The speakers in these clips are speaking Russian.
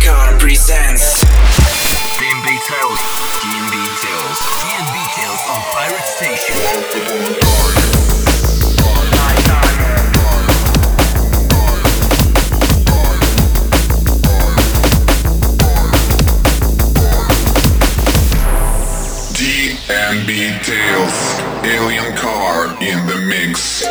Car presents DMB Tales. DMB Tales. DMB Tales on Pirate Station.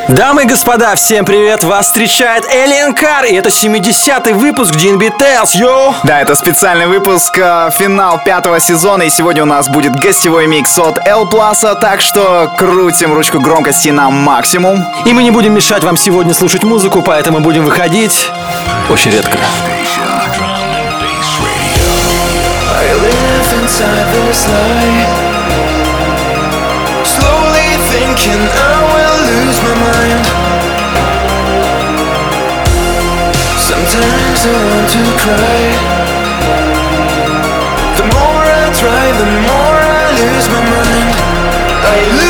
Дамы и господа, всем привет! Вас встречает Alien Car, и это 70-й выпуск DNB Tales, йоу! Да, это специальный выпуск, э, финал пятого сезона, и сегодня у нас будет гостевой микс от L Plus, так что крутим ручку громкости на максимум. И мы не будем мешать вам сегодня слушать музыку, поэтому будем выходить очень редко. Slowly thinking I Want to cry. The more I try, the more I lose my mind. I lose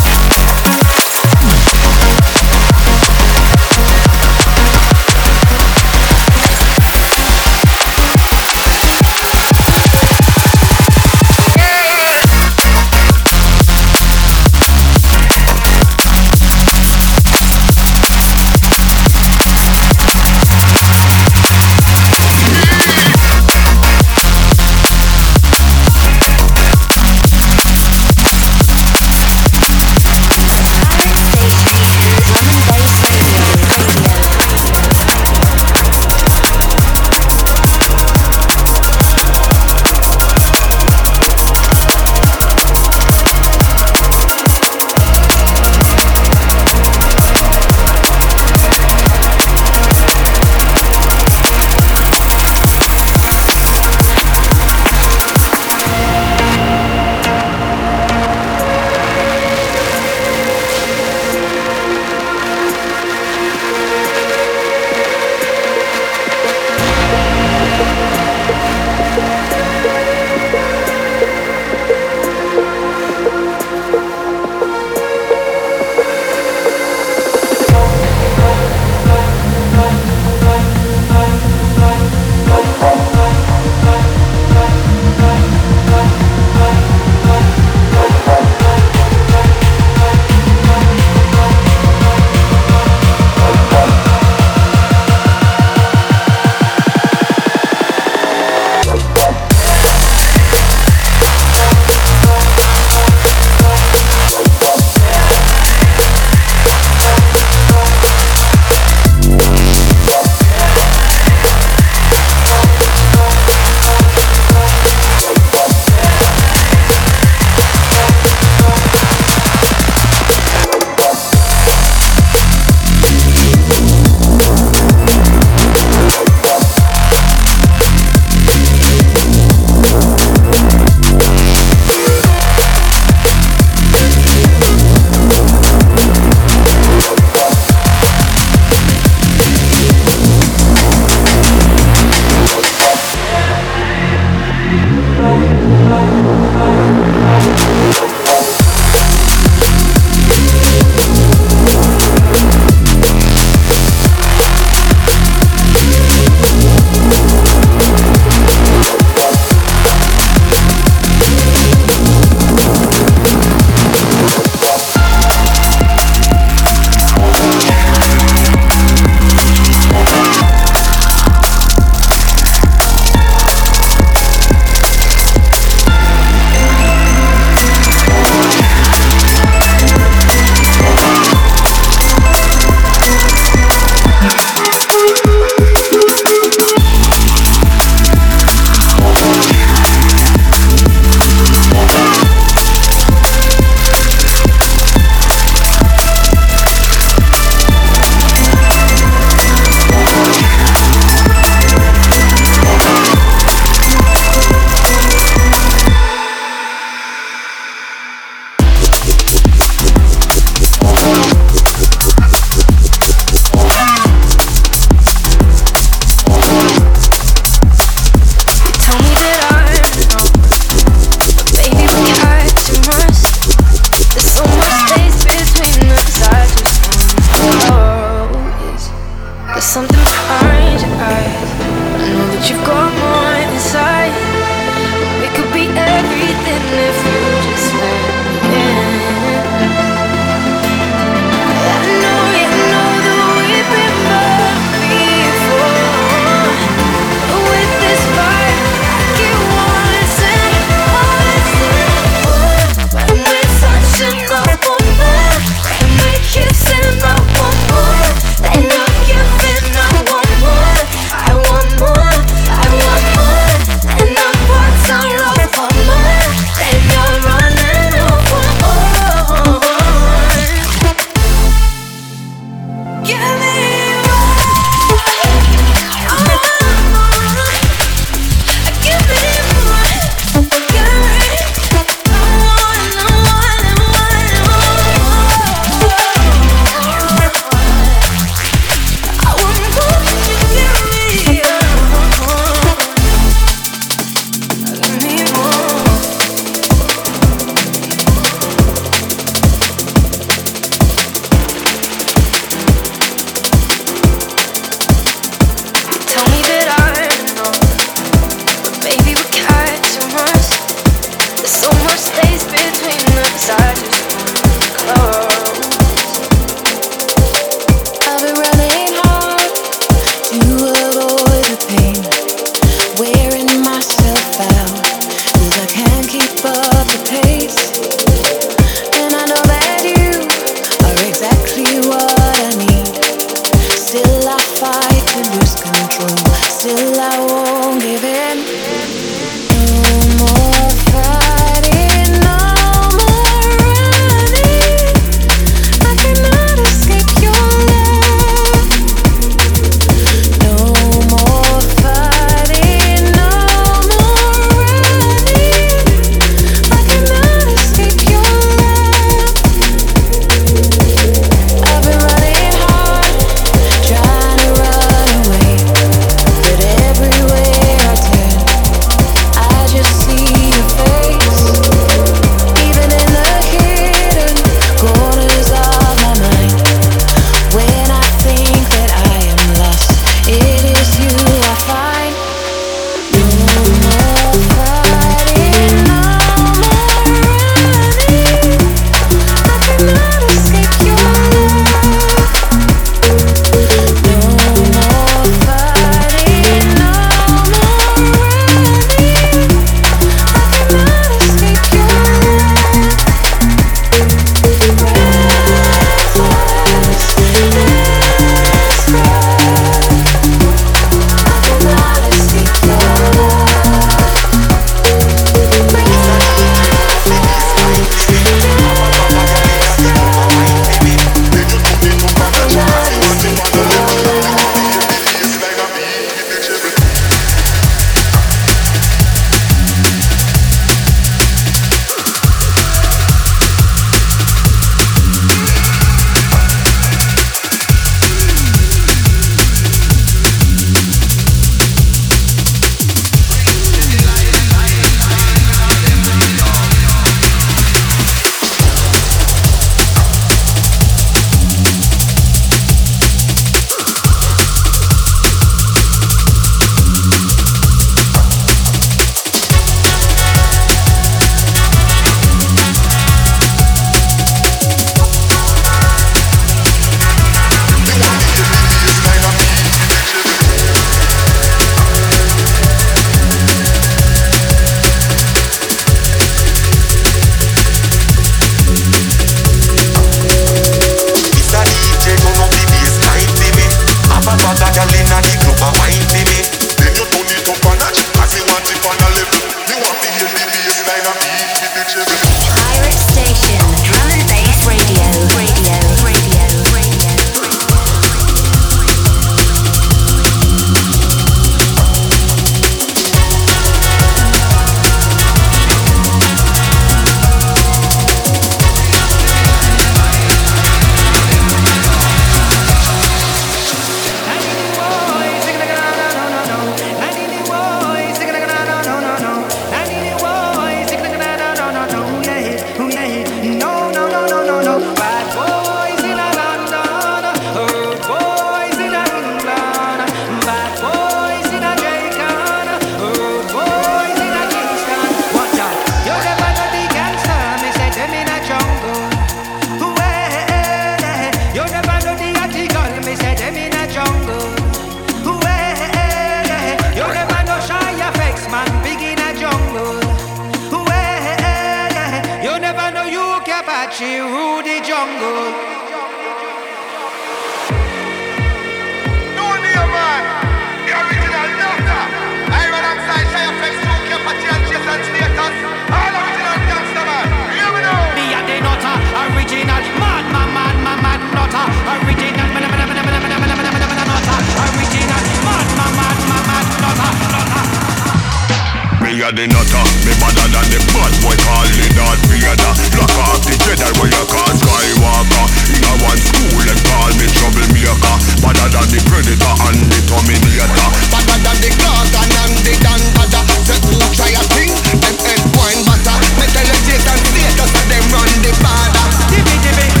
Than the nutter. Me badder than the bad boy call the Darth Vader Block off the Jedi where you call Skywalker. In a one school and call me troublemaker. Badder than the Predator and the Terminator. Badder than the Gorgon and the Dan Badder. Say who try a thing, them head wine butter Metal and status and them run the border give Jimmy.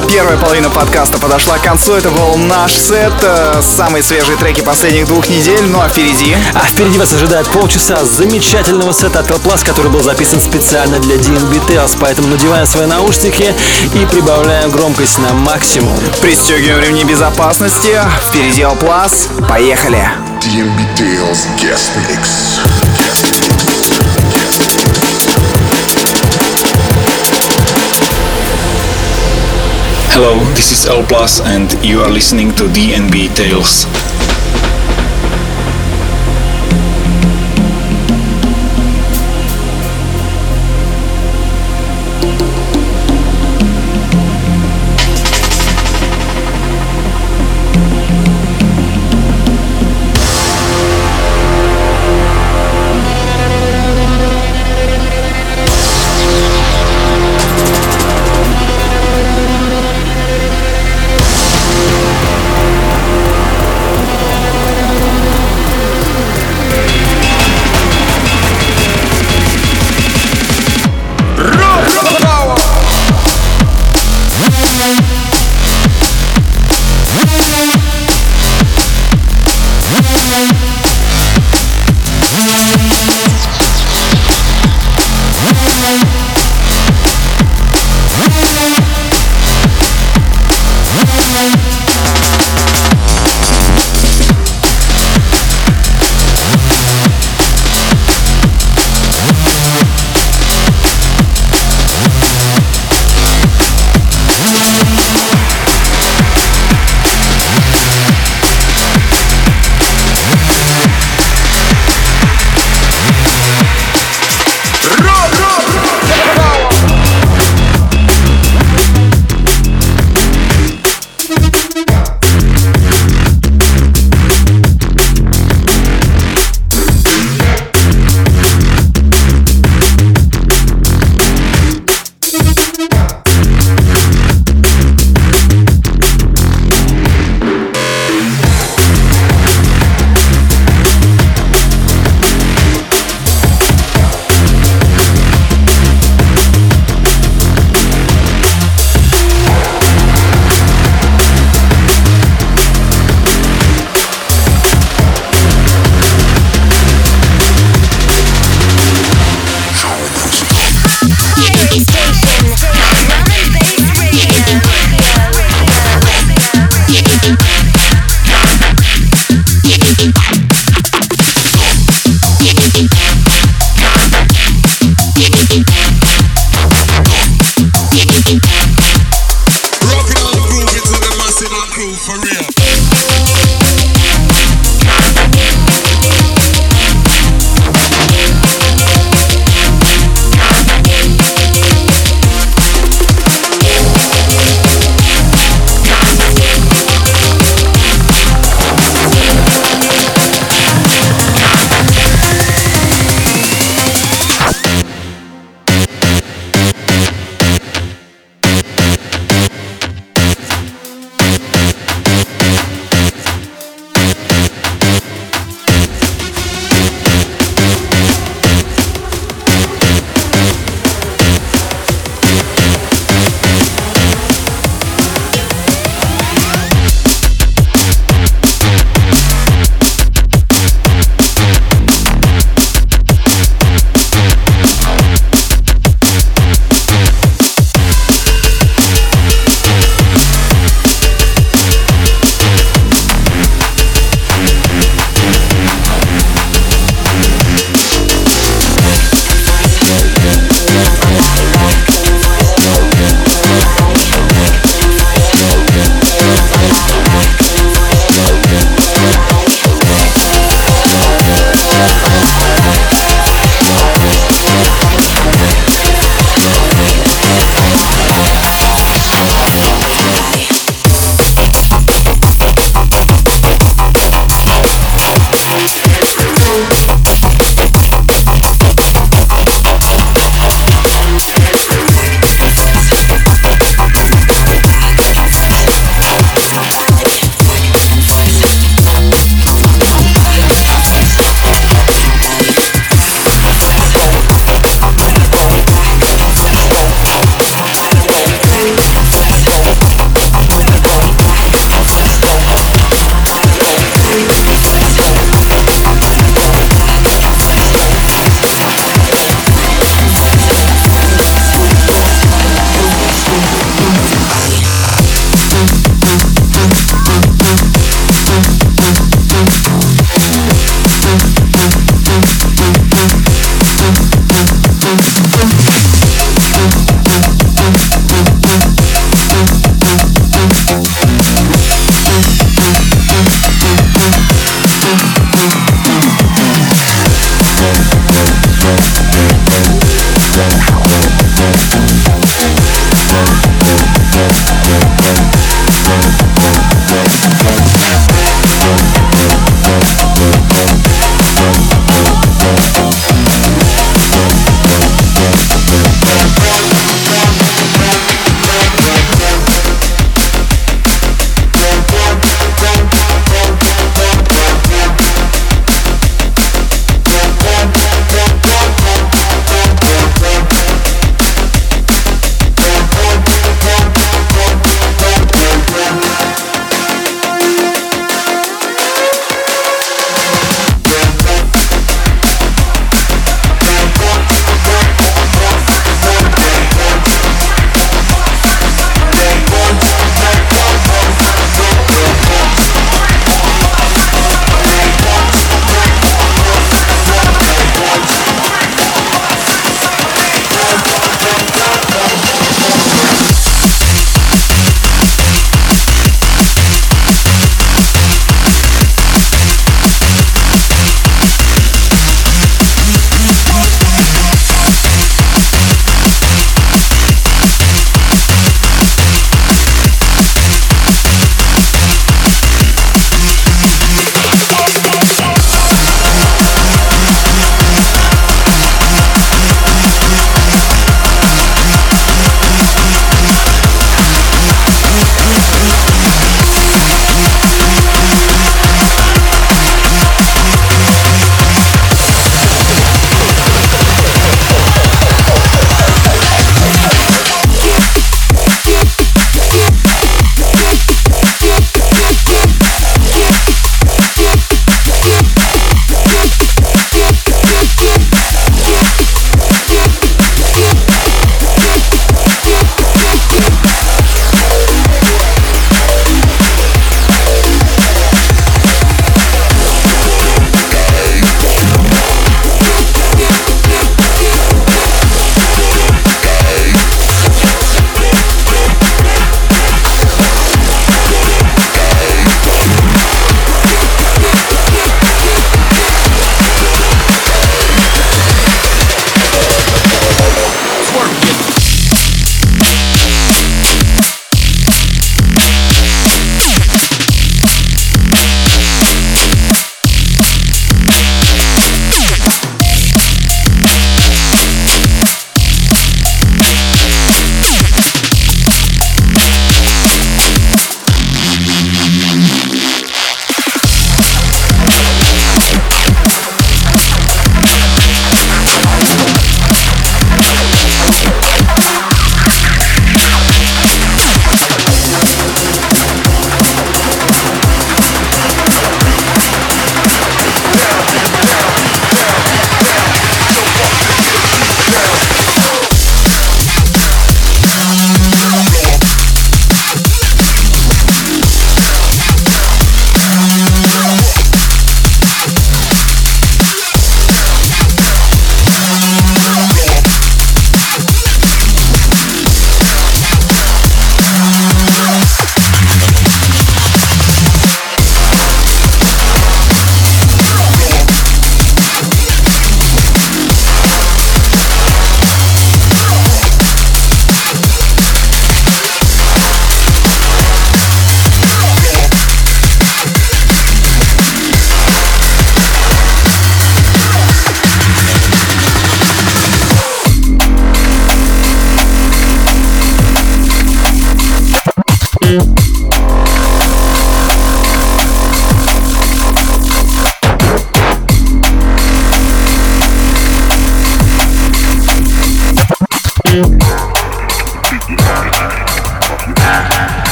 Первая половина подкаста подошла к концу. Это был наш сет. э, Самые свежие треки последних двух недель. Ну а впереди... А впереди вас ожидает полчаса замечательного сета от Plus, который был записан специально для DNB Tales, поэтому надеваем свои наушники и прибавляем громкость на максимум. Пристегиваем ремни безопасности. Впереди Алплас. Поехали! DMB Tales Guest Mix. Hello, this is L Plus, and you are listening to DNB Tales.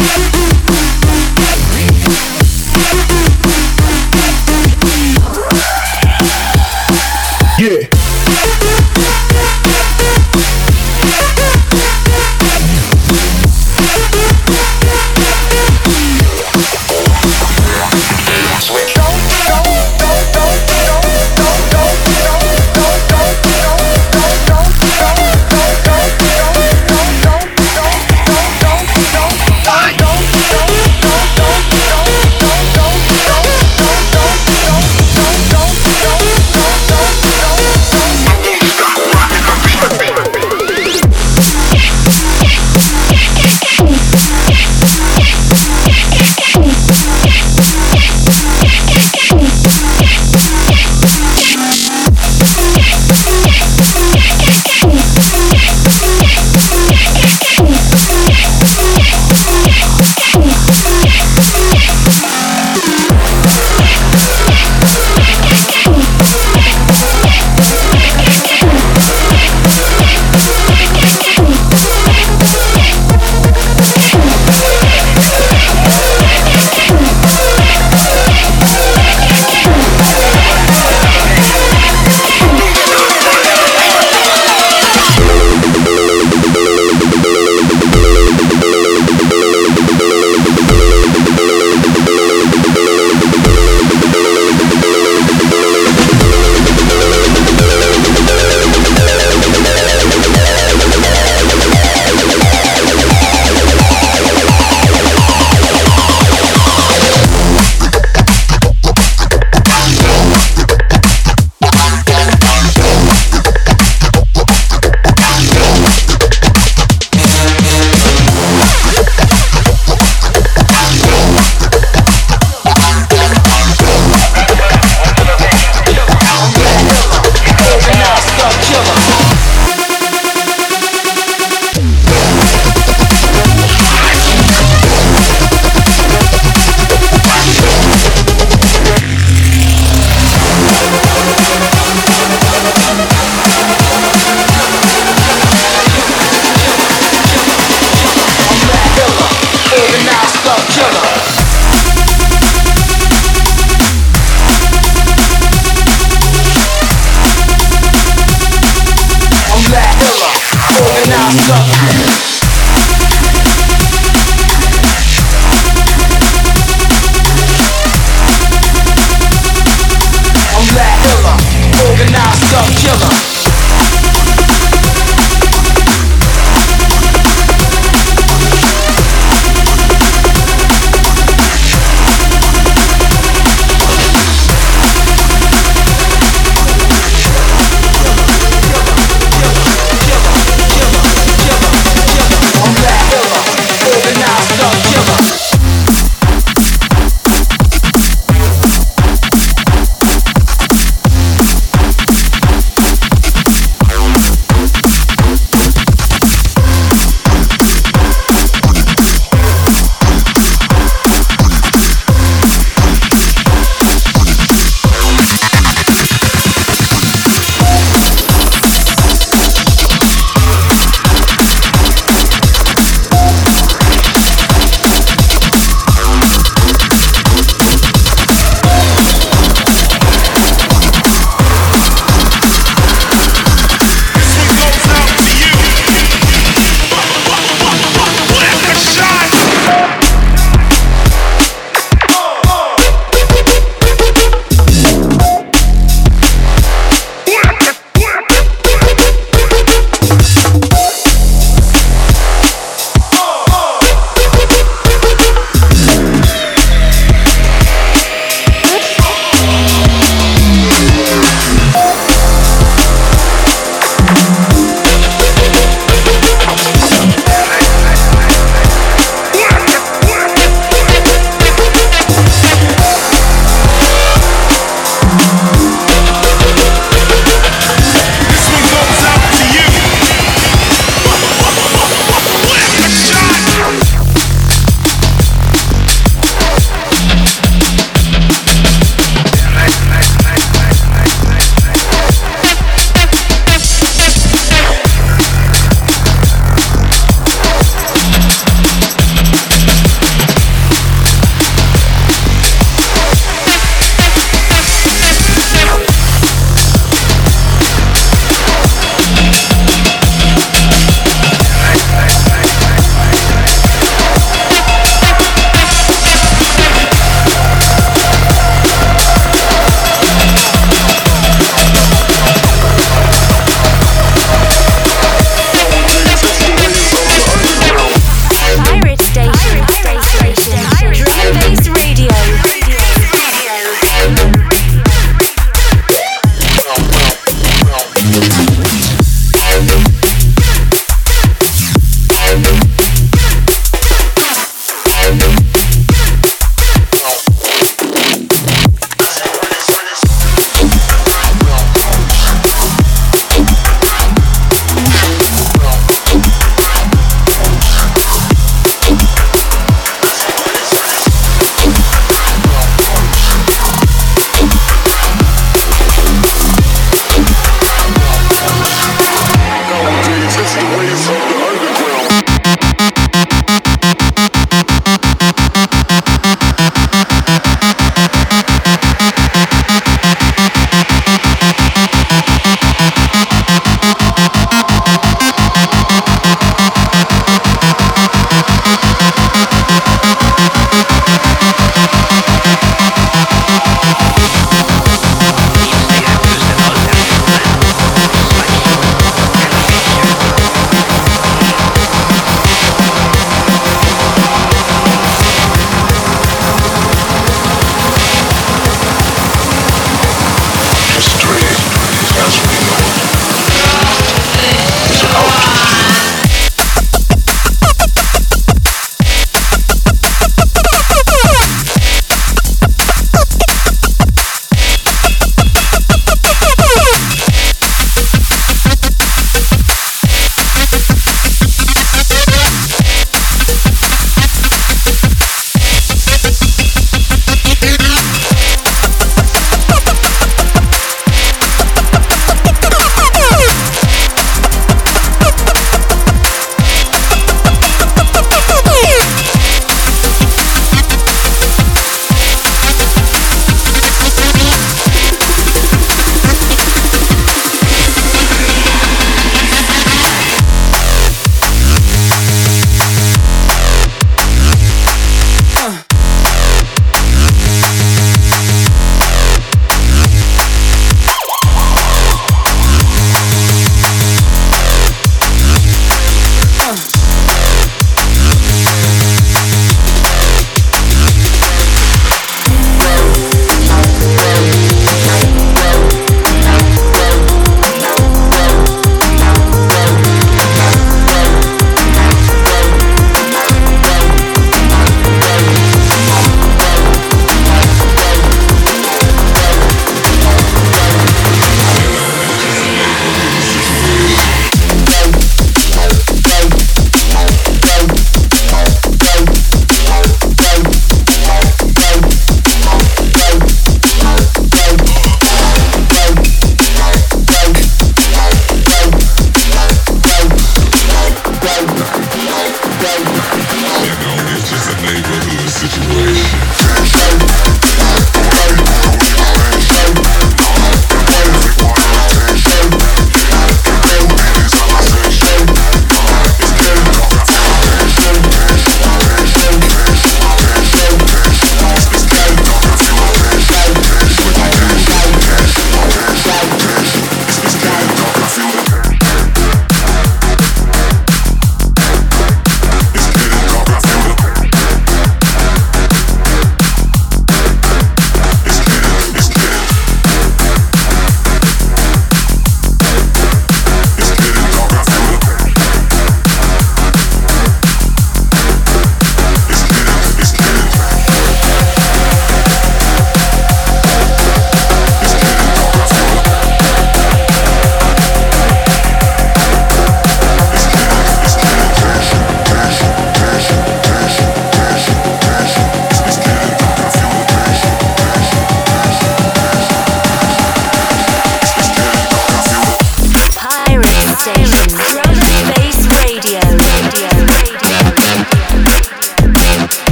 Thank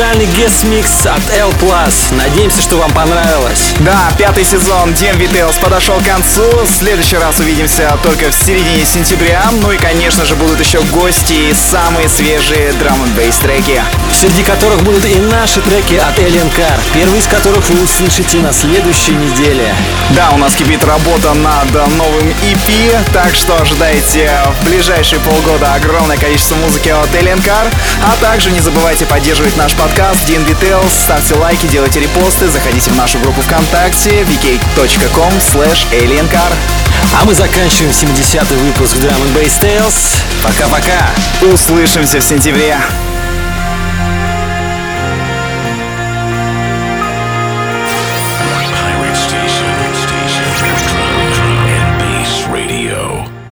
специальный гест-микс от L+. Надеемся, что вам понравилось. Да, пятый сезон DMV Tales подошел к концу. В следующий раз увидимся только в середине сентября. Ну и, конечно же, будут еще гости и самые свежие драм н треки. Среди которых будут и наши треки от Alien Car, первый из которых вы услышите на следующей неделе. Да, у нас кипит работа над новым EP, так что ожидайте в ближайшие полгода огромное количество музыки от Alien Car, а также не забывайте поддерживать наш подкаст DNB Tales, ставьте лайки, делайте репосты, заходите в нашу группу ВКонтакте vk.com slash aliencar. А мы заканчиваем 70-й выпуск Drum Bass Tales. Пока-пока. Услышимся в сентябре.